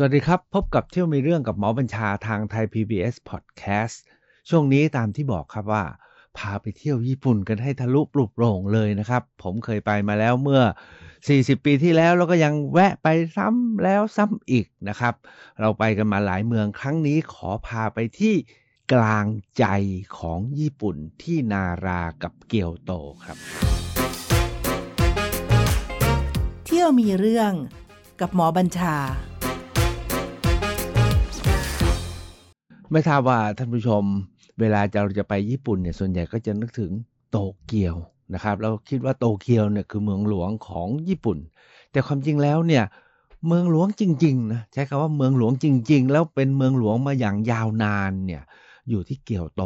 สวัสดีครับ พบกับเที่ยวมีเรื่องกับหมอบัญชาทางไทย PBS Podcast ช่วงนี้ตามที่บอกครับว่า พาไปเที่ยวญี่ปุ่นกันให้ทะลุปลุกโปร่งเลยนะครับ ผมเคยไปมาแล้วเมื่อ 40 ปีที่แล้วแล้วก็ยังแวะไปซ้ำแล้วซ้ำอีกนะครับ เราไปกันมาหลายเมืองครั้งนี้ขอพาไปที่กลางใจของญี่ปุ่นที่นารากับเกียวโตครับ เที่ยวมีเรื่องกับหมอบัญชา ไม่ทราบว่าท่านผู้ชม เวลาเราจะไปญี่ปุ่นเนี่ยส่วนใหญ่ก็จะนึกถึงโตเกียวนะครับเราคิดว่าโตเกียวเนี่ยคือเมืองหลวงของญี่ปุ่น แต่ความจริงแล้วเนี่ยเมืองหลวงจริงๆนะใช้คำว่าเมืองหลวงจริง ๆ แล้วเป็นเมืองหลวงมาอย่างยาวนานเนี่ยอยู่ที่เกียวโต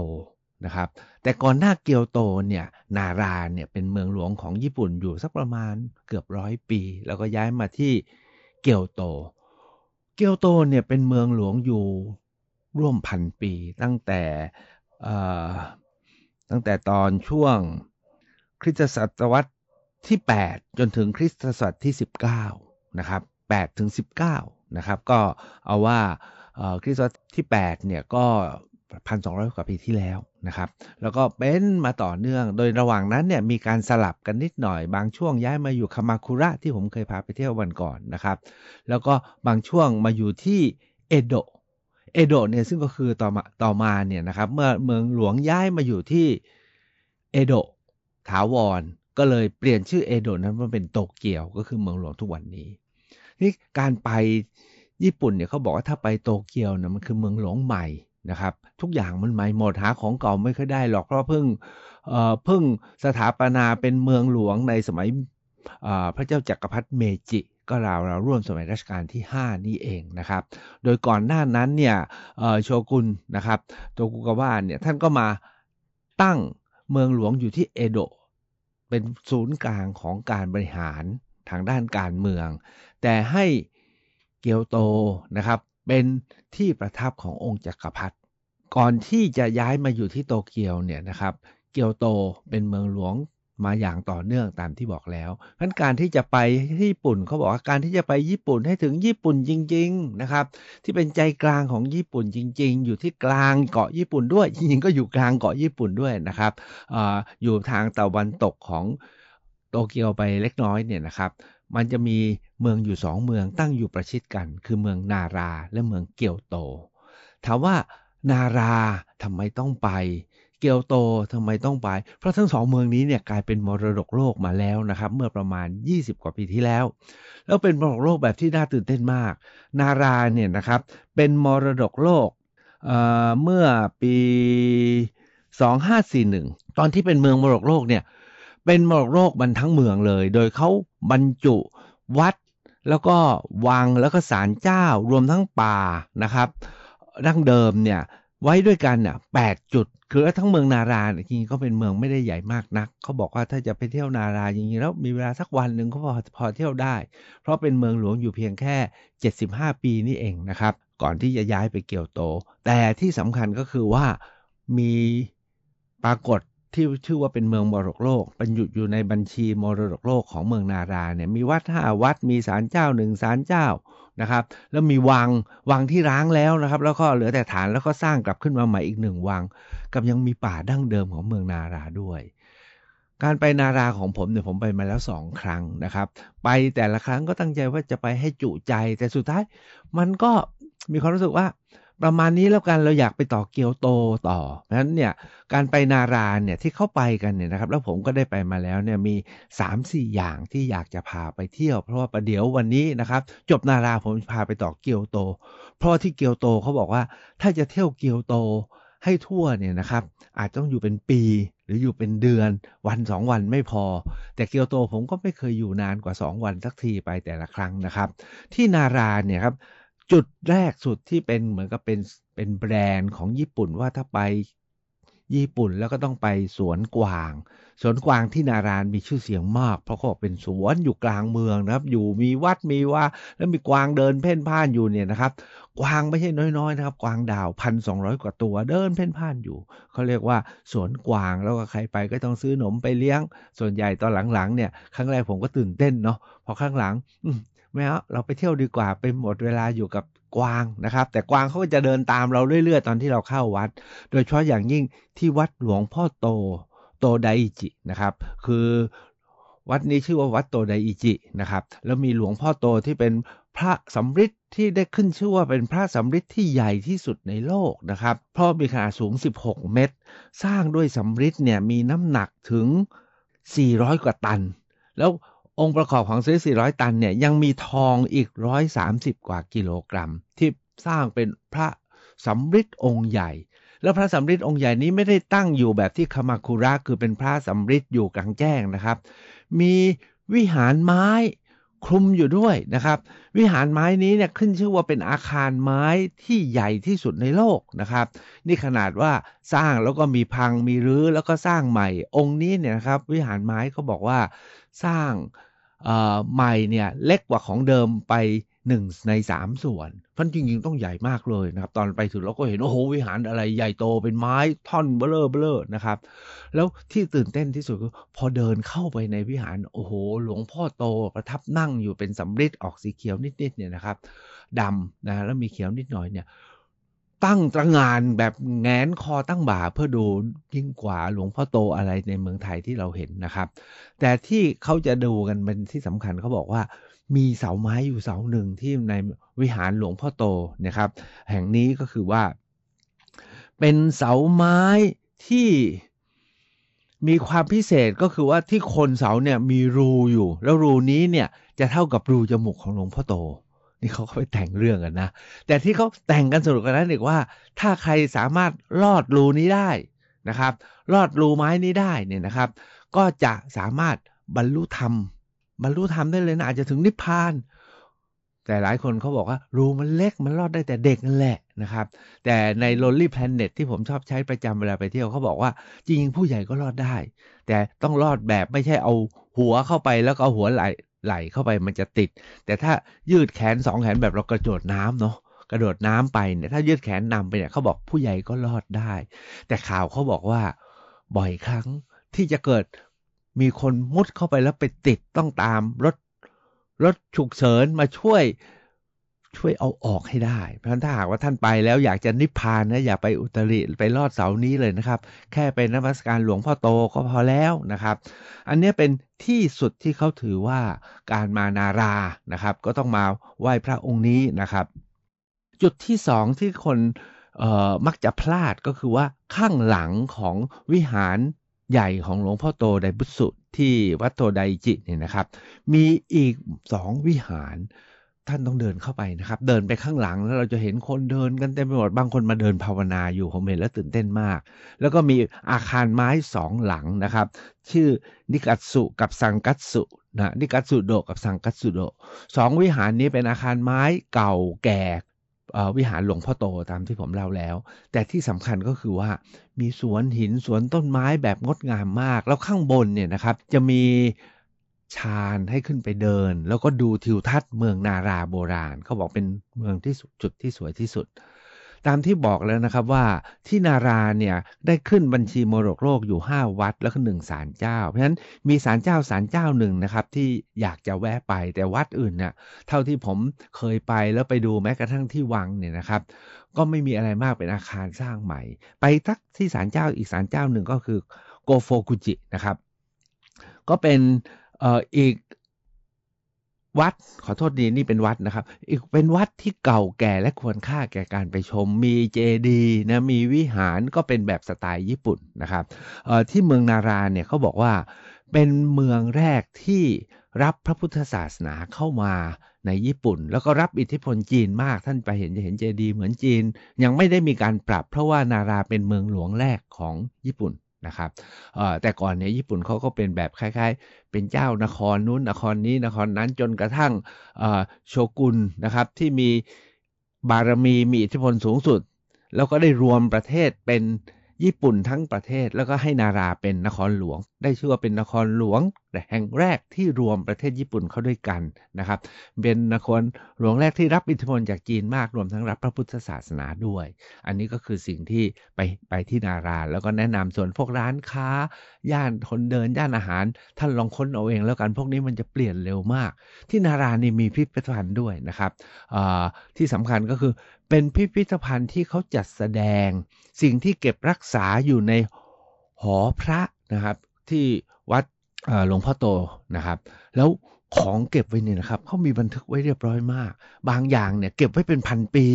นะครับแต่ก่อนหน้าเกียวโตเนี่ยนาราเนี่ยเป็นเมืองหลวงของญี่ปุ่นอยู่สักประมาณเกือบร้อยปี แล้วก็ย้ายมาที่เกียวโต เกียวโตเนี่ยเป็นเมืองหลวงอยู่ ร่วมพันปีตั้งแต่ตั้งแต่ตอนช่วงคริสตศตวรรษที่ 8 จนถึงคริสตศตวรรษที่ 19 นะครับ8ถึง 19 นะครับ ก็เอาว่าคริสตศตวรรษที่ 8 เนี่ยก็พันสองร้อยกว่าปีที่แล้วนะครับ แล้วก็เป็นมาต่อเนื่อง โดยระหว่างนั้นเนี่ยมีการสลับกันนิดหน่อย บางช่วงย้ายมาอยู่คามาคุระที่ผมเคยพาไปเที่ยววันก่อนนะครับ แล้วก็บางช่วงมาอยู่ที่เอโดะ เอโดะเนี่ยซึ่งก็คือต่อมาต่อมาเนี่ยนะครับ เมื่อเมืองหลวงย้ายมาอยู่ที่เอโดะถาวร ก็เลยเปลี่ยนชื่อเอโดะนั้นมาเป็นโตเกียวก็คือเมืองหลวงทุกวันนี้นี่การไปญี่ปุ่นเนี่ยเขาบอกว่าถ้าไปโตเกียวนี่ยมันคือเมืองหลวงใหม่นะครับ ทุกอย่างมันใหม่หมดหาของเก่าไม่ค่อยได้หรอกเพราะเพิ่งเพิ่งสถาปนาเป็นเมืองหลวงในสมัยพระเจ้าจักรพรรดิเมจิ ก็ราวเราร่วมสมัยรัชกาลที่ 5 นี่เองนะครับ โดยก่อนหน้านั้นเนี่ยโชกุนนะครับโตกุกาวะเนี่ยท่านก็มาตั้งเมืองหลวงอยู่ที่เอโดะเป็นศูนย์กลางของการบริหารทางด้านการเมือง แต่ให้เกียวโตนะครับเป็นที่ประทับขององค์จักรพรรดิก่อนที่จะย้ายมาอยู่ที่โตเกียวเนี่ยนะครับ เกียวโตเป็นเมืองหลวง มาอย่างต่อเนื่องตามที่บอกแล้วเพราะการที่จะไปที่ญี่ปุ่นเขาบอกว่าการที่จะไปญี่ปุ่นให้ถึงญี่ปุ่นจริง ๆนะครับ ที่เป็นใจกลางของญี่ปุ่นจริง ๆ อยู่ที่กลางเกาะญี่ปุ่นด้วย จริงๆก็อยู่กลางเกาะญี่ปุ่นด้วยนะครับออยู่ทางตะวันตกของโตเกียวไปเล็กน้อยเนี่ยนะครับ มันจะมีเมืองอยู่สองเมืองตั้งอยู่ประชิดกัน คือเมืองนาราและเมืองเกียวโต ถามว่านาราทำไมต้องไป เกียวโตทำไมต้องไป เพราะทั้งสองเมืองนี้เนี่ยกลายเป็นมรดกโลกมาแล้วนะครับ เมื่อประมาณ 20 กว่าปีที่แล้ว แล้วเป็นมรดกโลกแบบที่น่าตื่นเต้นมาก นาราเนี่ยนะครับเป็นมรดกโลกเเมื่อปี 2541 ตอนที่เป็นเมืองมรดกโลกเนี่ยเป็นมรดกโลกมันทั้งเมืองเลย โดยเขาบรรจุวัดแล้วก็วังแล้วก็ศาลเจ้ารวมทั้งป่านะครับดั้งเดิมเนี่ย ไว้ด้วยกันเนี่ยแปดจุด คือทั้งเมืองนาราจริงๆก็เป็นเมืองไม่ได้ใหญ่มากนัก เขาบอกว่าถ้าจะไปเที่ยวนาราจริงๆแล้วมีเวลาสักวันหนึ่งก็พอพอเที่ยวได้ เพราะเป็นเมืองหลวงอยู่เพียงแค่ 75 ปีนี่เองนะครับ ก่อนที่จะย้ายไปเกียวโต แต่ที่สำคัญก็คือว่ามีปรากฏที่ชื่อว่าเป็นเมืองมรดกโลกบรรยุอยู่ในบัญชีมรดกโลกของเมืองนาราเนี่ยมีวัดห้าวัดมีศาลเจ้าหนึ่งศาลเจ้า นะครับ แล้วมีวังวังที่ร้างแล้วนะครับ แล้วก็เหลือแต่ฐานแล้วก็สร้างกลับขึ้นมาใหม่อีกหนึ่งวัง กับยังมีป่าดั้งเดิมของเมืองนาราด้วย การไปนาราของผมเนี่ยผมไปมาแล้วสองครั้งนะครับ ไปแต่ละครั้งก็ตั้งใจว่าจะไปให้จุใจ แต่สุดท้ายมันก็มีความรู้สึกว่า ประมาณนี้แล้วกันเราอยากไปต่อเกียวโตต่อเพราะนั้นเนี่ยการไปนาราเนี่ยที่เข้าไปกันเนี่ยนะครับ แล้วผมก็ได้ไปมาแล้วเนี่ยมี 3-4 อย่างที่อยากจะพาไปเที่ยว เพราะว่าประเดี๋ยววันนี้นะครับ จบนาราผมพาไปต่อเกียวโต เพราะที่เกียวโตเขาบอกว่าถ้าจะเที่ยวเกียวโตให้ทั่วเนี่ยนะครับอาจต้องอยู่เป็นปีหรืออยู่เป็นเดือนวันสองวันไม่พอ แต่เกียวโตผมก็ไม่เคยอยู่นานกว่า 2 วันสักทีไปแต่ละครั้งนะครับ ที่นาราเนี่ยครับ จุดแรกสุดที่เป็นเหมือนกับเป็นเป็นแบรนด์ของญี่ปุ่นว่าถ้าไปญี่ปุ่นแล้วก็ต้องไปสวนกวาง สวนกวางที่นารานมีชื่อเสียงมาก เพราะเขาเป็นสวนอยู่กลางเมืองนะครับ อยู่มีวัดมีว่าแล้วมีกวางเดินเพ่นพ่านอยู่เนี่ยนะครับ กวางไม่ใช่น้อยๆนะครับ กวางดาวพันสองร้อยกว่าตัวเดินเพ่นพ่านอยู่เขาเรียกว่าสวนกวางแล้วก็ใครไปก็ต้องซื้อหนมไปเลี้ยง ส่วนใหญ่ตอนหลังๆเนี่ยครั้งแรกผมก็ตื่นเต้นเนาะพอครั้งหลัง ไม่เอาเราไปเที่ยวดีกว่าไปหมดเวลาอยู่กับกวางนะครับ แต่กวางเขาก็จะเดินตามเราเรื่อยๆ ตอนที่เราเข้าวัด โดยเฉพาะอย่างยิ่งที่วัดหลวงพ่อโตโตไดจินะครับ คือวัดนี้ชื่อว่าวัดโตไดอิจินะครับแล้วมีหลวงพ่อโตที่เป็นพระสำริดที่ได้ขึ้นชื่อว่าเป็นพระสำริดที่ใหญ่ที่สุดในโลกนะครับ เพราะมีขนาดสูง 16 เมตร สร้างด้วยสำริดเนี่ยมีน้ำหนักถึง 400 กว่าตัน แล้ว องค์ประกอบของซื้อ 400 ตันเนี่ยยังมีทองอีก 130 กว่ากิโลกรัม ที่สร้างเป็นพระสำริดองค์ใหญ่ แล้วพระสำริดองค์ใหญ่นี้ไม่ได้ตั้งอยู่แบบที่คามาคุระคือเป็นพระสำริดอยู่กลางแจ้งนะครับ มีวิหารไม้คลุมอยู่ด้วยนะครับ วิหารไม้นี้เนี่ยขึ้นชื่อว่าเป็นอาคารไม้ที่ใหญ่ที่สุดในโลกนะครับ นี่ขนาดว่าสร้างแล้วก็มีพังมีรื้อแล้วก็สร้างใหม่องค์นี้เนี่ยนะครับ วิหารไม้เขาบอกว่า สร้างใหม่เนี่ยเล็กกว่าของเดิมไปหนึ่งในสามส่วนเพราะจริง ๆ ต้องใหญ่มากเลยนะครับ ตอนไปถึงเราก็เห็น โอ้โห วิหารอะไรใหญ่โตเป็นไม้ท่อนเบลอเบลอนะครับ แล้วที่ตื่นเต้นที่สุดคือพอเดินเข้าไปในวิหาร โอ้โห หลวงพ่อโตประทับนั่งอยู่เป็นสำริดออกสีเขียวนิด ๆ เนี่ยนะครับดำนะแล้วมีเขียวนิดหน่อยเนี่ย ตั้งตระงานแบบแงนคอตั้งบ่าเพื่อดูยิ่งกว่าหลวงพ่อโตอะไรในเมืองไทยที่เราเห็นนะครับ แต่ที่เขาจะดูกันเป็นที่สำคัญเขาบอกว่ามีเสาไม้อยู่เสาหนึ่งที่ในวิหารหลวงพ่อโตนะครับ แห่งนี้ก็คือว่า เป็นเสาไม้ที่มีความพิเศษก็คือว่าที่คนเสาเนี่ยมีรูอยู่ แล้วรูนี้เนี่ยจะเท่ากับรูจมูกของหลวงพ่อโต นี่เขาก็ไปแต่งเรื่องกันนะ แต่ที่เขาแต่งกันสรุปกันนั้นเอกว่า ถ้าใครสามารถลอดรูนี้ได้นะครับ ลอดรูไม้นี้ได้เนี่ยนะครับ ก็จะสามารถบรรลุธรรม บรรลุธรรมได้เลยนะอาจจะถึงนิพพาน แต่หลายคนเขาบอกว่า รูมันเล็กมันรอดได้แต่เด็กนั่นแหละนะครับ แต่ใน Lonely Planet ที่ผมชอบใช้ประจำเวลาไปเที่ยวเขาบอกว่า จริงๆผู้ใหญ่ก็รอดได้ แต่ต้องรอดแบบไม่ใช่เอาหัวเข้าไปแล้วก็เอาหัวไหล ไหลเข้าไปมันจะติด แต่ถ้ายืดแขนสองแขนแบบเรากระโดดน้ำเนาะกระโดดน้ำไปเนี่ยถ้ายืดแขนนำไปเนี่ยเขาบอกผู้ใหญ่ก็รอดได้ แต่ข่าวเขาบอกว่าบ่อยครั้งที่จะเกิดมีคนมุดเข้าไปแล้วไปติดต้องตามรถรถฉุกเฉินมาช่วย ช่วยเอาออกให้ได้ เพราะถ้าหากว่าท่านไปแล้วอยากจะนิพพานนะอย่าไปอุตริไปลอดเสานี้เลยนะครับ แค่เป็นนมัสการหลวงพ่อโตก็พอแล้วนะครับ อันนี้เป็นที่สุดที่เขาถือว่าการมานารานะครับ ก็ต้องมาไหว้พระองค์นี้นะครับ จุดที่สองที่คนมักจะพลาดก็คือว่าข้างหลังของวิหารใหญ่ของหลวงพ่อโตไดบุสุที่วัดโตไดจิเนี่ยนะครับ มีอีกสองวิหาร ท่านต้องเดินเข้าไปนะครับ เดินไปข้างหลังแล้วเราจะเห็นคนเดินกันเต็มไปหมดบางคนมาเดินภาวนาอยู่ผมเห็นแล้วตื่นเต้นมาก แล้วก็มีอาคารไม้สองหลังนะครับ ชื่อนิกัตสุกับสังกัตสุนะนิกัตสุโดกับสังกัตสุโดสองวิหารนี้เป็นอาคารไม้เก่าแก่วิหารหลวงพ่อโตตามที่ผมเล่าแล้ว แต่ที่สำคัญก็คือว่ามีสวนหินสวนต้นไม้แบบงดงามมาก แล้วข้างบนเนี่ยนะครับจะมี ชานให้ขึ้นไปเดิน แล้วก็ดูทิวทัศน์เมืองนาราโบราณ เขาบอกเป็นเมืองที่จุดที่สวยที่สุด ตามที่บอกแล้วนะครับว่าที่นาราเนี่ยได้ขึ้นบัญชีมรดกโลกอยู่ 5 วัดแล้วก็หนึ่งศาลเจ้า เพราะฉะนั้นมีศาลเจ้าศาลเจ้าหนึ่งนะครับที่อยากจะแวะไปแต่วัดอื่นเนี่ยเท่าที่ผมเคยไปแล้วไปดูแม้กระทั่งที่วังเนี่ยนะครับก็ไม่มีอะไรมากเป็นอาคารสร้างใหม่ ไปทักที่ศาลเจ้าอีกศาลเจ้าหนึ่งก็คือโกโฟกุจินะครับ ก็เป็น เอ่ออีกวัดขอโทษดีนี่เป็นวัดนะครับ อีกเป็นวัดที่เก่าแก่และควรค่าแก่การไปชม มีเจดีนะมีวิหารก็เป็นแบบสไตล์ญี่ปุ่นนะครับที่เมืองนาราเนี่ยเขาบอกว่าเป็นเมืองแรกที่รับพระพุทธศาสนาเข้ามาในญี่ปุ่น แล้วก็รับอิทธิพลจีนมากท่านไปเห็นจะเห็นเจดีเหมือนจีน ยังไม่ได้มีการปรับเพราะว่านาราเป็นเมืองหลวงแรกของญี่ปุ่น นะครับแต่ก่อนเนี่ยญี่ปุ่นเขาก็เป็นแบบคล้ายๆ เป็นเจ้านครนู้นนครนี้นครนั้นจนกระทั่งโชกุนนะครับที่มีบารมีมีอิทธิพลสูงสุด แล้วก็ได้รวมประเทศเป็นญี่ปุ่นทั้งประเทศแล้วก็ให้นาราเป็นนครหลวง ได้ชื่อว่าเป็นนครหลวง แห่งแรกที่รวมประเทศญี่ปุ่นเข้าด้วยกันนะครับ เป็นนครหลวงแรกที่รับอิทธิพลจากจีนมากรวมทั้งรับพระพุทธศาสนาด้วย อันนี้ก็คือสิ่งที่ไปไปที่นาราแล้วก็แนะนำส่วนพวกร้านค้า ย่านคนเดินย่านอาหาร ท่านลองค้นเอาเองแล้วกันพวกนี้มันจะเปลี่ยนเร็วมาก ที่นารานี่มีพิพิธภัณฑ์ด้วยนะครับที่สำคัญก็คือเป็นพิพิธภัณฑ์ที่เขาจัดแสดง สิ่งที่เก็บรักษาอยู่ในหอพระนะครับ ที่วัด หลวงพ่อโตนะครับ แล้วของเก็บไว้เนี่ยนะครับเขามีบันทึกไว้เรียบร้อยมาก บางอย่างเนี่ยเก็บไว้เป็นพันปี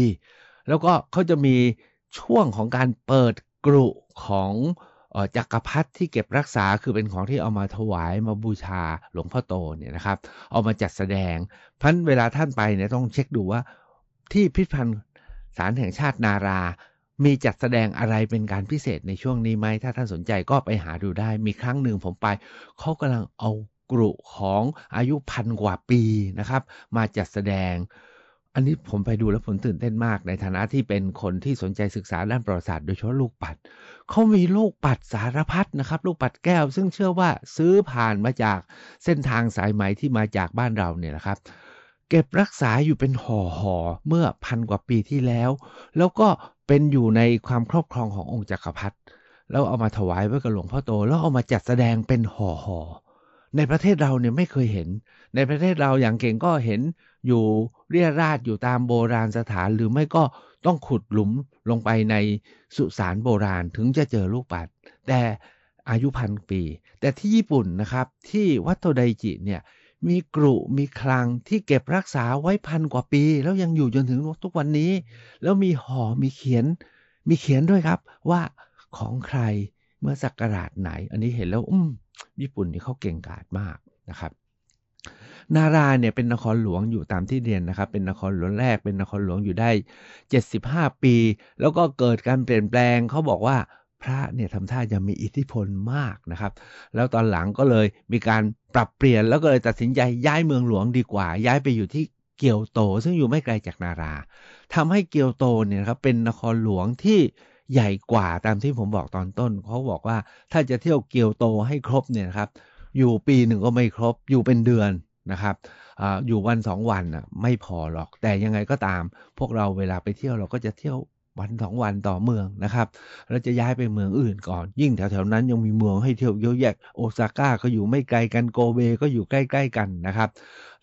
แล้วก็เขาจะมีช่วงของการเปิดกรุของจักรพรรดิที่เก็บรักษาคือเป็นของที่เอามาถวายมาบูชาหลวงพ่อโตเนี่ยนะครับ เอามาจัดแสดงพราะเวลาท่านไปเนี่ยต้องเช็คดูว่าที่พิพิธภัณฑ์สารแห่งชาตินารา มีจัดแสดงอะไรเป็นการพิเศษในช่วงนี้ไหม ถ้าท่านสนใจก็ไปหาดูได้ มีครั้งหนึ่งผมไป เขากำลังเอากรุของอายุพันกว่าปีนะครับ มาจัดแสดง อันนี้ผมไปดูแล้วผมตื่นเต้นมาก ในฐานะที่เป็นคนที่สนใจศึกษาด้านประวัติศาสตร์โดยเฉพาะลูกปัด เขามีลูกปัดสารพัดนะครับ ลูกปัดแก้ว ซึ่งเชื่อว่าซื้อผ่านมาจากเส้นทางสายไหมที่มาจากบ้านเราเนี่ยนะครับเก็บรักษาอยู่เป็นห่อห่อเมื่อพันกว่าปีที่แล้ว แล้วก็ เป็นอยู่ในความครอบครองขององค์จักรพรรดิแล้วเอามาถวายไว้กับหลวงพ่อโต แล้วเอามาจัดแสดงเป็นห่อห่อในประเทศเราเนี่ยไม่เคยเห็น ในประเทศเราอย่างเก่งก็เห็นอยู่เรียราดอยู่ตามโบราณสถานหรือไม่ก็ต้องขุดหลุมลงไปในสุสานโบราณถึงจะเจอลูกปัด แต่อายุพันปี แต่ที่ญี่ปุ่นนะครับที่วัดโตไดจิเนี่ย มีกรุมีคลังที่เก็บรักษาไว้พันกว่าปี แล้วยังอยู่จนถึงทุกวันนี้ แล้วมีห่อมีเขียน มีเขียนด้วยครับว่าของใครเมื่อสักการาชไหน อันนี้เห็นแล้วอืมญี่ปุ่นนี่เขาเก่งกาจมากนะครับ นาราเนี่ยเป็นนครหลวงอยู่ตามที่เรียนนะครับ เป็นนครหลวงแรกเป็นนครหลวงอยู่ได้ 75 ปี แล้วก็เกิดการเปลี่ยนแปลงเขาบอกว่า พระเนี่ยทำท่าจะมีอิทธิพลมากนะครับ แล้วตอนหลังก็เลยมีการปรับเปลี่ยนแล้วก็เลยตัดสินใจย้ายเมืองหลวงดีกว่า ย้ายไปอยู่ที่เกียวโต ซึ่งอยู่ไม่ไกลจากนาราทำให้เกียวโตเนี่ยครับเป็นนครหลวงที่ใหญ่กว่าตามที่ผมบอกตอนต้น เขาบอกว่าถ้าจะเที่ยวเกียวโตให้ครบเนี่ยครับ อยู่ปีหนึ่งก็ไม่ครบ อยู่เป็นเดือนนะครับออยู่วันสองวันไม่พอหรอก แต่ยังไงก็ตาม พวกเราเวลาไปเที่ยวเราก็จะเที่ยว วันสองวันต่อเมืองนะครับเราจะย้ายไปเมืองอื่นก่อน ยิ่งแถวๆนั้นยังมีเมืองให้เที่ยวเยอะแยะโอซาก้าก็อยู่ไม่ไกลกันโกเบก็อยู่ใกล้ ๆ กันนะครับ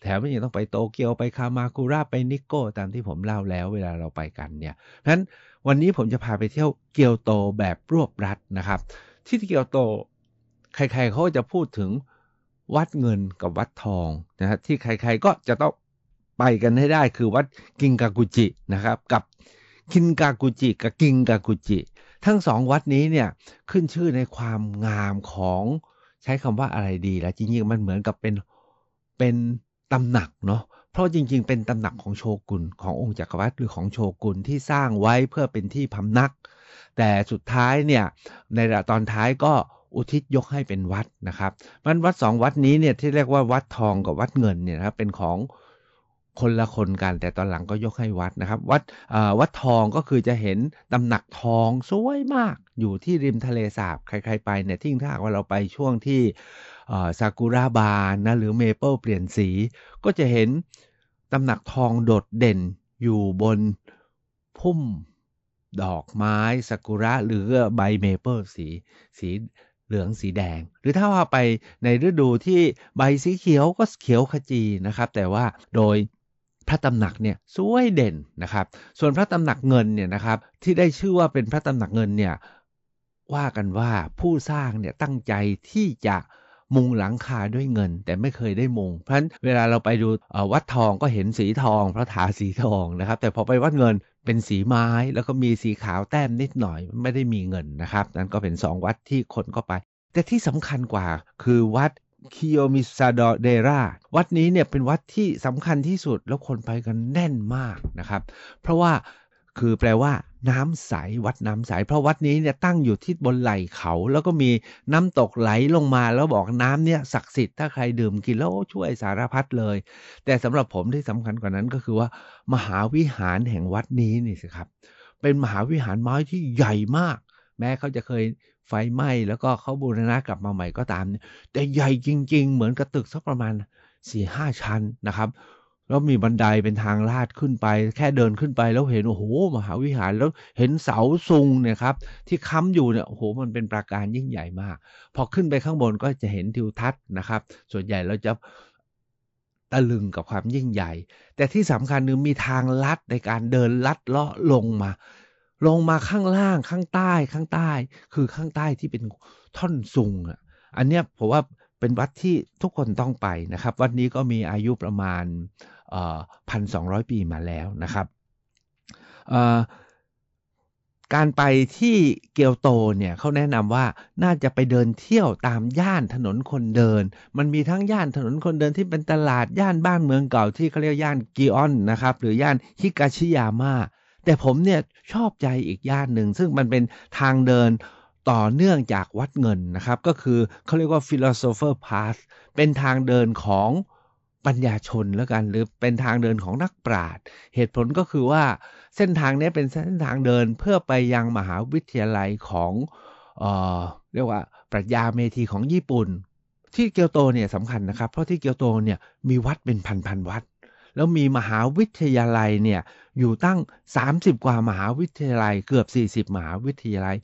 แถมไม่ยังต้องไปโตเกียวไปคามาคุระไปนิโก้ตามที่ผมเล่าแล้วเวลาเราไปกันเนี่ยเพราะฉะนั้นวันนี้ผมจะพาไปเที่ยวเกียวโตแบบรวบรัดนะครับ ที่เกียวโตใครๆเขาจะพูดถึงวัดเงินกับวัดทองนะฮะที่ใครๆก็จะต้องไปกันให้ได้คือวัดกิงกากุจินะครับ กับ คินกากุจิกับกิงกากุจิ ทั้งสองวัดนี้เนี่ยขึ้นชื่อในความงามของใช้คำว่าอะไรดีแล้วจริงๆมันเหมือนกับเป็นเป็นตำหนักเนาะเพราะจริงๆ เป็นตำหนักของโชกุนขององค์จักรวรรดิหรือของโชกุนที่สร้างไว้เพื่อเป็นที่พำนัก แต่สุดท้ายเนี่ยในตอนท้ายก็อุทิศยกให้เป็นวัดนะครับมันวัดสองวัดนี้เนี่ยที่เรียกว่าวัดทองกับวัดเงินเนี่ยนะครับเป็นของ คนละคนกันแต่ตอนหลังก็ยกให้วัดนะครับ วัดวัดทองก็คือจะเห็นตำหนักทองสวยมากอยู่ที่ริมทะเลสาบใครๆไปเนี่ยที่ถ้าว่าเราไปช่วงที่ซากุระบานนะหรือเมเปิลเปลี่ยนสี ก็จะเห็นตำหนักทองโดดเด่นอยู่บนพุ่มดอกไม้ซากุระหรือใบเมเปิลสีสีเหลืองสีแดง หรือถ้าว่าไปในฤดูที่ใบสีเขียวก็เขียวขจีนะครับ แต่ว่าโดย พระตำหนักเนี่ยสวยเด่นนะครับ ส่วนพระตำหนักเงินเนี่ยนะครับที่ได้ชื่อว่าเป็นพระตำหนักเงินเนี่ยว่ากันว่าผู้สร้างเนี่ยตั้งใจที่จะมุงหลังคาด้วยเงิน แต่ไม่เคยได้มุง เพราะฉะนั้นเวลาเราไปดูวัดทองก็เห็นสีทองพระถาสีทองนะครับ แต่พอไปวัดเงินเป็นสีไม้แล้วก็มีสีขาวแต้มนิดหน่อยไม่ได้มีเงินนะครับ นั่นก็เป็นสองวัดที่คนก็ไป แต่ที่สำคัญกว่าคือวัด คิโยมิซาดเดราวัดนี้เนี่ยเป็นวัดที่สำคัญที่สุดแล้วคนไปกันแน่นมากนะครับ เพราะว่าคือแปลว่า น้ำใสวัดน้ำใส เพราะวัดนี้เนี่ยตั้งอยู่ที่บนไหล่เขา แล้วก็มีน้ำตกไหลลงมาแล้วบอกน้ำเนี่ยศักดิ์สิทธิ์ถ้าใครดื่มกินแล้วช่วยสารพัดเลย แต่สำหรับผมที่สำคัญกว่านั้นก็คือว่า มหาวิหารแห่งวัดนี้นี่สิครับ เป็นมหาวิหารไม้ที่ใหญ่มาก แม้เขาจะเคย ไฟไหม้แล้วก็เขาบูรณะกลับมาใหม่ก็ตาม แต่ใหญ่จริง ๆ เหมือนกระตึกสักประมาณสี่ห้าชั้นนะครับ แล้วมีบันไดเป็นทางลาดขึ้นไป แค่เดินขึ้นไปแล้วเห็นโอ้โหมหาวิหารแล้วเห็นเสาซุงเนี่ยครับที่ค้ำอยู่เนี่ยโอ้โหมันเป็นปราการยิ่งใหญ่มาก พอขึ้นไปข้างบนก็จะเห็นทิวทัศน์นะครับ ส่วนใหญ่เราจะตะลึงกับความยิ่งใหญ่ แต่ที่สำคัญคือมีทางลัดในการเดินลัดเลาะลงมา ลงมาข้างล่างข้างใต้ข้างใต้ คือข้างใต้ที่เป็นท่อนซุงอะอันเนี้ยผมว่าเป็นวัดที่ทุกคนต้องไปนะครับ วัดนี้ก็มีอายุประมาณพันสองร้อยปีมาแล้วนะครับการไปที่เกียวโตเนี่ยเขาแนะนำว่าน่าจะไปเดินเที่ยวตามย่านถนนคนเดิน มันมีทั้งย่านถนนคนเดินที่เป็นตลาดย่านบ้านเมืองเก่าที่เขาเรียกย่านกิออนนะครับ หรือย่านฮิกาชิยาม่า แต่ผมเนี่ยชอบใจอีกย่านหนึ่ง ซึ่งมันเป็นทางเดินต่อเนื่องจากวัดเงินนะครับ ก็คือเขาเรียกว่า philosopher path เป็นทางเดินของปัญญาชนแล้วกัน หรือเป็นทางเดินของนักปราชญ์เหตุผลก็คือว่าเส้นทางนี้เป็นเส้นทางเดินเพื่อไปยังมหาวิทยาลัยของเออเรียกว่าปรัชญาเมธีของญี่ปุ่น ที่เกียวโตเนี่ยสำคัญนะครับ เพราะที่เกียวโตเนี่ยมีวัดเป็นพันๆวัด แล้วมีมหาวิทยาลัยเนี่ย อยู่ตั้ง 30 กว่ามหาวิทยาลัยเกือบ 40 มหาวิทยาลัย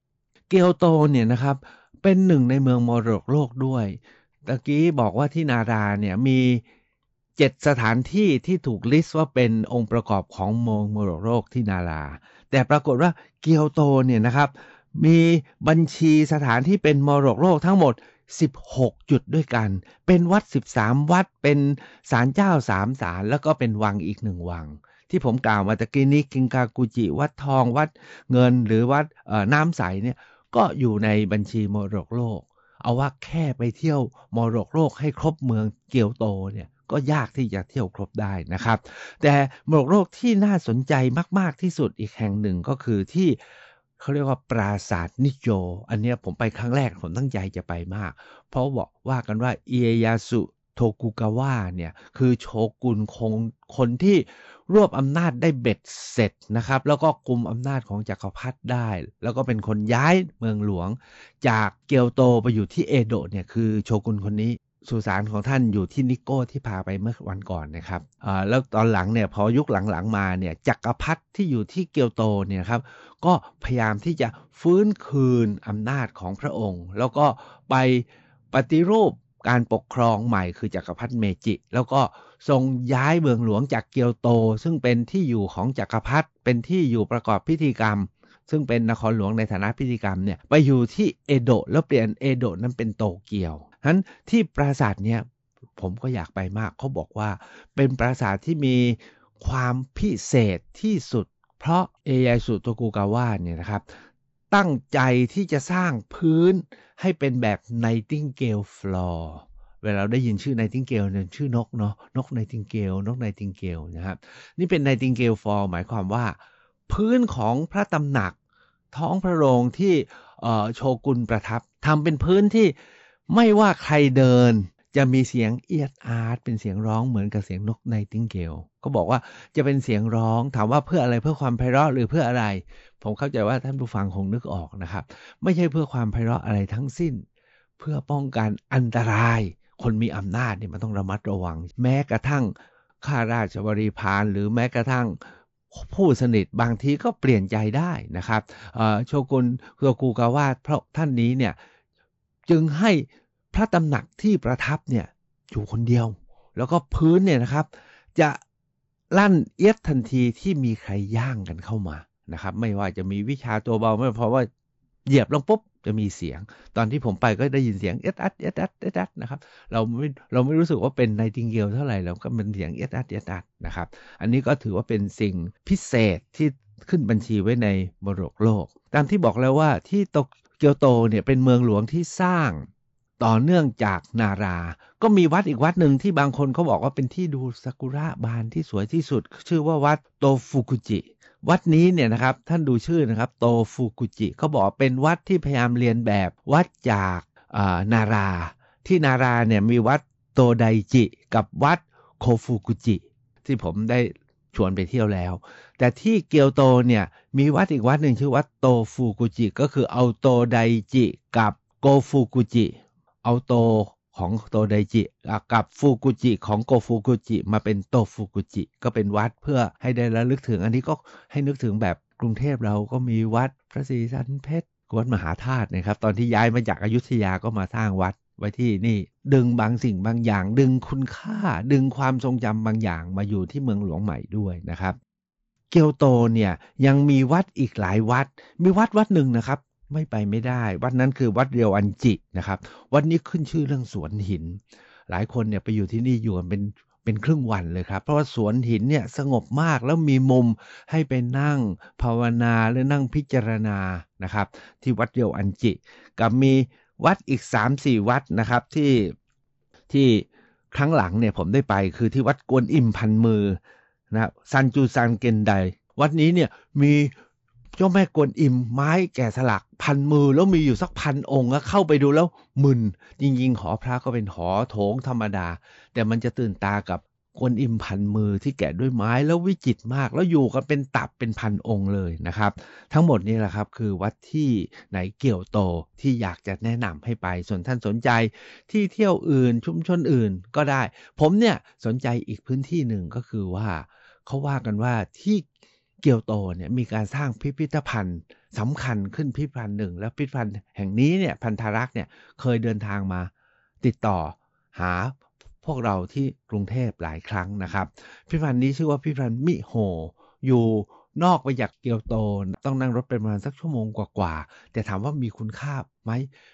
เกียวโตเนี่ยนะครับเป็นหนึ่งในเมืองมรดกโลกด้วยตะกี้บอกว่าที่นาราเนี่ยมีเจ็ดสถานที่ที่ถูกลิสต์ว่าเป็นองค์ประกอบของเมืองมรดกโลกที่นารา แต่ปรากฏว่าเกียวโตเนี่ยนะครับ มีบัญชีสถานที่เป็นมรดกโลกทั้งหมด 16 จุดด้วยกัน เป็นวัด 13 วัดเป็นศาลเจ้าสามศาลแล้วก็เป็นวังอีกหนึ่งวัง ที่ผมกล่าวมาตะกี้นี้กิงกากุจิวัดทองวัดเงินหรือวัดน้ำใสเนี่ยก็อยู่ในบัญชีมรดกโลก เอาว่าแค่ไปเที่ยวมรดกโลกให้ครบเมืองเกียวโตเนี่ยก็ยากที่จะเที่ยวครบได้นะครับ แต่มรดกโลกที่น่าสนใจมาก ๆ ที่สุดอีกแห่งหนึ่งก็คือที่เขาเรียกว่าปราสาทนิโจอันนี้ผมไปครั้งแรกผมตั้งใจจะไปมาก เพราะบอกว่ากันว่าเอียยาสุ โทกุกาวะเนี่ยคือโชกุนคงคนที่รวบอำนาจได้เบ็ดเสร็จนะครับ แล้วก็กุมอำนาจของจักรพรรดิได้ แล้วก็เป็นคนย้ายเมืองหลวง จากเกียวโตไปอยู่ที่เอโดะเนี่ยคือโชกุนคนนี้สุสานของท่านอยู่ที่นิโก้ที่พาไปเมื่อวันก่อนนะครับแล้วตอนหลังเนี่ยพอยุคหลังๆมาเนี่ยจักรพรรดิที่อยู่ที่เกียวโตเนี่ยครับก็พยายามที่จะฟื้นคืนอำนาจของพระองค์ แล้วก็ไปปฏิรูป การปกครองใหม่คือจักรพรรดิเมจิ แล้วก็ทรงย้ายเมืองหลวงจากเกียวโต ซึ่งเป็นที่อยู่ของจักรพรรดิเป็นที่อยู่ประกอบพิธีกรรม ซึ่งเป็นนครหลวงในฐานะพิธีกรรมเนี่ยไปอยู่ที่เอโดะแล้วเปลี่ยนเอโดะนั้นเป็นโตเกียวฉะนั้นที่ปราสาทเนี่ยผมก็อยากไปมากเขาบอกว่า เป็นปราสาทที่มีความพิเศษที่สุด เพราะเอยายสุโตกุกาวะเนี่ยนะครับ ตั้งใจที่จะสร้างพื้นให้เป็นแบบ Nightingale Floor เวลาเราได้ยินชื่อ Nightingale เนี่ยชื่อนกเนาะนก Nightingale นก Nightingale นะครับนี่เป็น Nightingale Floor หมายความว่า พื้นของพระตำหนักท้องพระโรงที่โชกุนประทับทำเป็นพื้นที่ไม่ว่าใครเดินจะมีเสียงเอียดอาร์ตเป็นเสียงร้องเหมือนกับเสียงนกไนติงเกล ก็บอกว่าจะเป็นเสียงร้องถามว่าเพื่ออะไรเพื่อความไพเราะหรือเพื่ออะไร ผมเข้าใจว่าท่านผู้ฟังคงนึกออกนะครับ ไม่ใช่เพื่อความไพเราะอะไรทั้งสิ้น เพื่อป้องกันอันตราย คนมีอำนาจเนี่ยมันต้องระมัดระวัง แม้กระทั่งข้าราชบริพารหรือแม้กระทั่งผู้สนิทบางทีก็เปลี่ยนใจได้นะครับโชกุนโคกูกาวาเพราะท่านนี้เนี่ยจึงให้พระตำหนักที่ประทับเนี่ยอยู่คนเดียว แล้วก็พื้นเนี่ยนะครับ จะ ลั่นเอียดทันทีที่มีใครย่างกันเข้ามานะครับ ไม่ว่าจะมีวิชาตัวเบาไม่เพราะว่าเหยียบลงปุ๊บจะมีเสียง ตอนที่ผมไปก็ได้ยินเสียงเอสอัดเอสอัดเอสอัดนะครับ เราไม่เราไม่รู้สึกว่าเป็นในติงเกลเท่าไหร่เราก็เป็นเสียงเอสอัดเอสอัดนะครับ อันนี้ก็ถือว่าเป็นสิ่งพิเศษที่ขึ้นบัญชีไว้ในมรดกโลก ตามที่บอกแล้วว่าที่โตเกียวโตเนี่ยเป็นเมืองหลวงที่สร้าง ต่อเนื่องจากนารา ก็มีวัดอีกวัดหนึ่งที่บางคนเขาบอกว่าเป็นที่ดูซากุระบานที่สวยที่สุด ชื่อว่าวัดโตฟุกุจิ วัดนี้เนี่ยนะครับท่านดูชื่อนะครับ โตฟุกุจิเขาบอกเป็นวัดที่พยายามเรียนแบบวัดจากนารา ที่นาราเนี่ยมีวัดโตไดจิกับวัดโคฟุกุจิ ที่ผมได้ชวนไปเที่ยวแล้ว แต่ที่เกียวโตเนี่ยมีวัดอีกวัดหนึ่งชื่อวัดโตฟูกุจิ ก็คือเอาโตไดจิกับโกฟูกุจิ เอาโตของโตไดจิกับฟูกุจิของโกฟูกุจิมาเป็นโตฟูกุจิก็เป็นวัดเพื่อให้ได้ระลึกถึง อันนี้ก็ให้นึกถึงแบบกรุงเทพเราก็มีวัดพระศรีสันเพชรวัดมหาธาตุนะครับ ตอนที่ย้ายมาจากอายุทยาก็มาสร้างวัดไว้ที่นี่ ดึงบางสิ่งบางอย่าง ดึงคุณค่า ดึงความทรงจำบางอย่างมาอยู่ที่เมืองหลวงใหม่ด้วยนะครับ เกียวโตเนี่ยยังมีวัดอีกหลายวัด มีวัดวัดหนึ่งนะครับ ไม่ไปไม่ได้ วัดนั้นคือวัดเรียวอันจินะครับ วัดนี้ขึ้นชื่อเรื่องสวนหิน หลายคนเนี่ยไปอยู่ที่นี่อยู่กันเป็นเป็นครึ่งวันเลยครับ เพราะว่าสวนหินเนี่ยสงบมากแล้วมีมุมให้ไปนั่งภาวนาหรือนั่งพิจารณานะครับ ที่วัดเรียวอันจิ กับมีวัดอีก 3-4 วัดนะครับที่ที่ครั้งหลังเนี่ยผมได้ไปคือที่วัดกวนอิมพันมือนะซันจูซันเกนได วัดนี้เนี่ยมี เจ้าแม่กวนอิมไม้แก่สลักพันมือแล้วมีอยู่สักพันองค์เข้าไปดูแล้วมึนจริงๆหอพระก็เป็นหอโถงธรรมดา แต่มันจะตื่นตากับกวนอิมพันมือที่แกะด้วยไม้แล้ววิจิตมาก แล้วอยู่กันเป็นตับเป็นพันองค์เลยนะครับ ทั้งหมดนี้แหละครับคือวัดที่ไหนเกี่ยวโตที่อยากจะแนะนำให้ไป ส่วนท่านสนใจที่เที่ยวอื่นชุมชนอื่นก็ได้ ผมเนี่ยสนใจอีกพื้นที่หนึ่งก็คือว่าเขาว่ากันว่าที่ เกียวโตเนี่ยมีการสร้างพิพิธภัณฑ์สำคัญขึ้นพิพิธภัณฑ์หนึ่ง แล้วพิพิธภัณฑ์แห่งนี้เนี่ยพันธรักษ์เนี่ยเคยเดินทางมาติดต่อหาพวกเราที่กรุงเทพหลายครั้งนะครับ พิพิธภัณฑ์นี้ชื่อว่าพิพิธภัณฑ์มิโฮอยู่ นอกไปจากเกียวโตต้องนั่งรถไปประมาณสักชั่วโมงกว่าๆ แต่ถามว่ามีคุณค่าไหม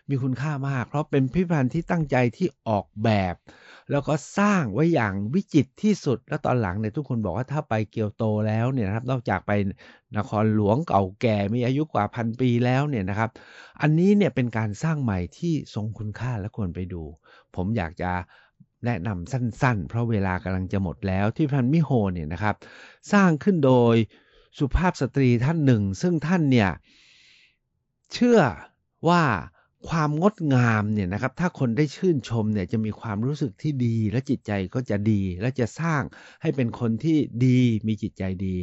มีคุณค่ามาก เพราะเป็นพิพิธภัณฑ์ที่ตั้งใจที่ออกแบบ แล้วก็สร้างไว้อย่างวิจิตรที่สุด แล้วตอนหลังเนี่ยทุกคนบอกว่าถ้าไปเกียวโตแล้วเนี่ยนะครับ นอกจากไปนครหลวงเก่าแก่มีอายุกว่าพันปีแล้วเนี่ยนะครับ อันนี้เนี่ยเป็นการสร้างใหม่ที่ทรงคุณค่าและควรไปดู ผมอยากจะแนะนำสั้นๆ เพราะเวลากำลังจะหมดแล้วที่พันมิโฮเนี่ยนะครับ สร้างขึ้นโดย สุภาพสตรีท่านหนึ่ง ซึ่งท่านเนี่ยเชื่อว่าความงดงามเนี่ยนะครับ ถ้าคนได้ชื่นชมเนี่ยจะมีความรู้สึกที่ดี และจิตใจก็จะดี และจะสร้างให้เป็นคนที่ดีมีจิตใจดี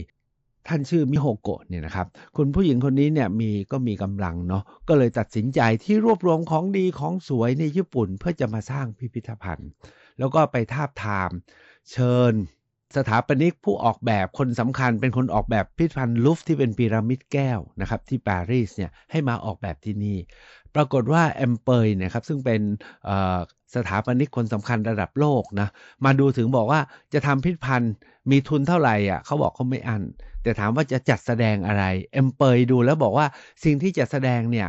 ท่านชื่อมิโฮโกะเนี่ยนะครับ คุณผู้หญิงคนนี้เนี่ยมีก็มีกำลังเนาะก็เลยตัดสินใจที่รวบรวมของดีของสวยในญี่ปุ่น เพื่อจะมาสร้างพิพิธภัณฑ์ แล้วก็ไปทาบทาม เชิญ สถาปนิกผู้ออกแบบคนสำคัญเป็นคนออกแบบพิพิธภัณฑ์ลูฟที่เป็นพีระมิดแก้วนะครับที่ปารีสเนี่ยให้มาออกแบบที่นี่ ปรากฏว่าแอมเปยเนี่ยครับซึ่งเป็นสถาปนิกคนสำคัญระดับโลกนะมาดูถึงบอกว่าจะทำพิพิธภัณฑ์มีทุนเท่าไหร่อะเขาบอกเขาไม่อัน แต่ถามว่าจะจัดแสดงอะไร I.M. Pei ดูแล้วบอกว่าสิ่งที่จะแสดงเนี่ย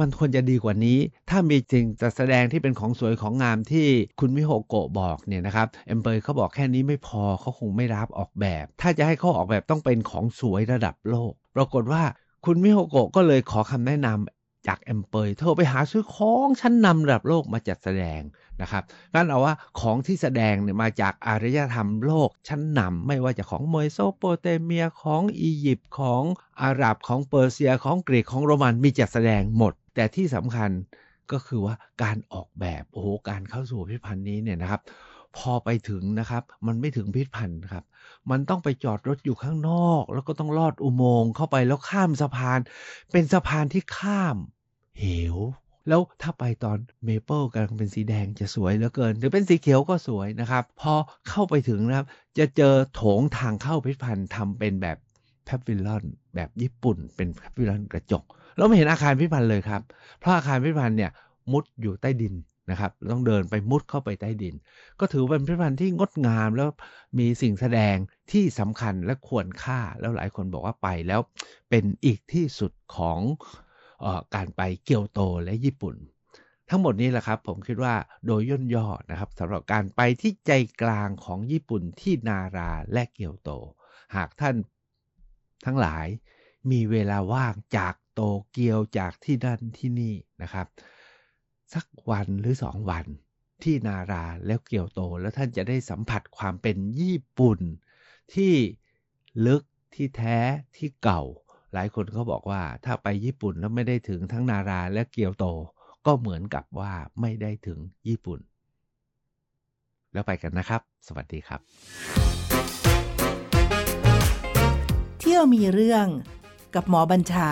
มันควรจะดีกว่านี้ ถ้ามีจริงจะแสดงที่เป็นของสวยของงามที่คุณมิโฮโกะบอกเนี่ยนะครับ I.M. Pei เขาบอกแค่นี้ไม่พอเขาคงไม่รับออกแบบ ถ้าจะให้เขาออกแบบต้องเป็นของสวยระดับโลก ปรากฏว่าคุณมิโฮโกะก็เลยขอคำแนะนำจาก I.M. Pei โทรไปหาซื้อของชั้นนำระดับโลกมาจัดแสดงนะครับนั่นเอาว่าของที่แสดงเนี่ยมาจากอารยธรรมโลกชั้นนำไม่ว่าจะของเมโสโปเตเมียของอียิปต์ของอาหรับของเปอร์เซียของกรีกของโรมันมีจัดแสดงหมด แต่ที่สำคัญก็คือว่าการออกแบบโอ้โหการเข้าสู่พิพิธภัณฑ์นี้เนี่ยนะครับ พอไปถึงนะครับ มันไม่ถึงพิพิธภัณฑ์ครับ มันต้องไปจอดรถอยู่ข้างนอก แล้วก็ต้องลอดอุโมงค์เข้าไปแล้วข้ามสะพาน เป็นสะพานที่ข้ามเหวแล้วถ้าไปตอนเมเปิลกำลังเป็นสีแดงจะสวยเหลือเกิน หรือเป็นสีเขียวก็สวยนะครับ พอเข้าไปถึงนะครับ จะเจอโถงทางเข้าพิพิธภัณฑ์ทำเป็นแบบ pavilion แบบญี่ปุ่น เป็น pavilion กระจก เราไม่เห็นอาคารพิพิธภัณฑ์เลยครับ เพราะอาคารพิพิธภัณฑ์เนี่ยมุดอยู่ใต้ดินนะครับ ต้องเดินไปมุดเข้าไปใต้ดิน ก็ถือเป็นพิพิธภัณฑ์ที่งดงามแล้วมีสิ่งแสดงที่สำคัญและควรค่าแล้วหลายคนบอกว่าไปแล้วเป็นอีกที่สุดของอการไปเกียวโตและญี่ปุ่น ทั้งหมดนี้แหละครับ ผมคิดว่าโดยย่นย่อนะครับสำหรับการไปที่ใจกลางของญี่ปุ่นที่นาราและเกียวโต หากท่านทั้งหลายมีเวลาว่างจาก โตเกียวจากที่นั่นที่นี่นะครับ สักวันหรือสองวันที่นาราแล้วเกียวโตแล้วท่านจะได้สัมผัสความเป็นญี่ปุ่น ที่ลึกที่แท้ที่เก่า หลายคนเขาบอกว่าถ้าไปญี่ปุ่นแล้วไม่ได้ถึงทั้งนาราและเกียวโต ก็เหมือนกับว่าไม่ได้ถึงญี่ปุ่น แล้วไปกันนะครับ สวัสดีครับ เที่ยวมีเรื่องกับหมอบัญชา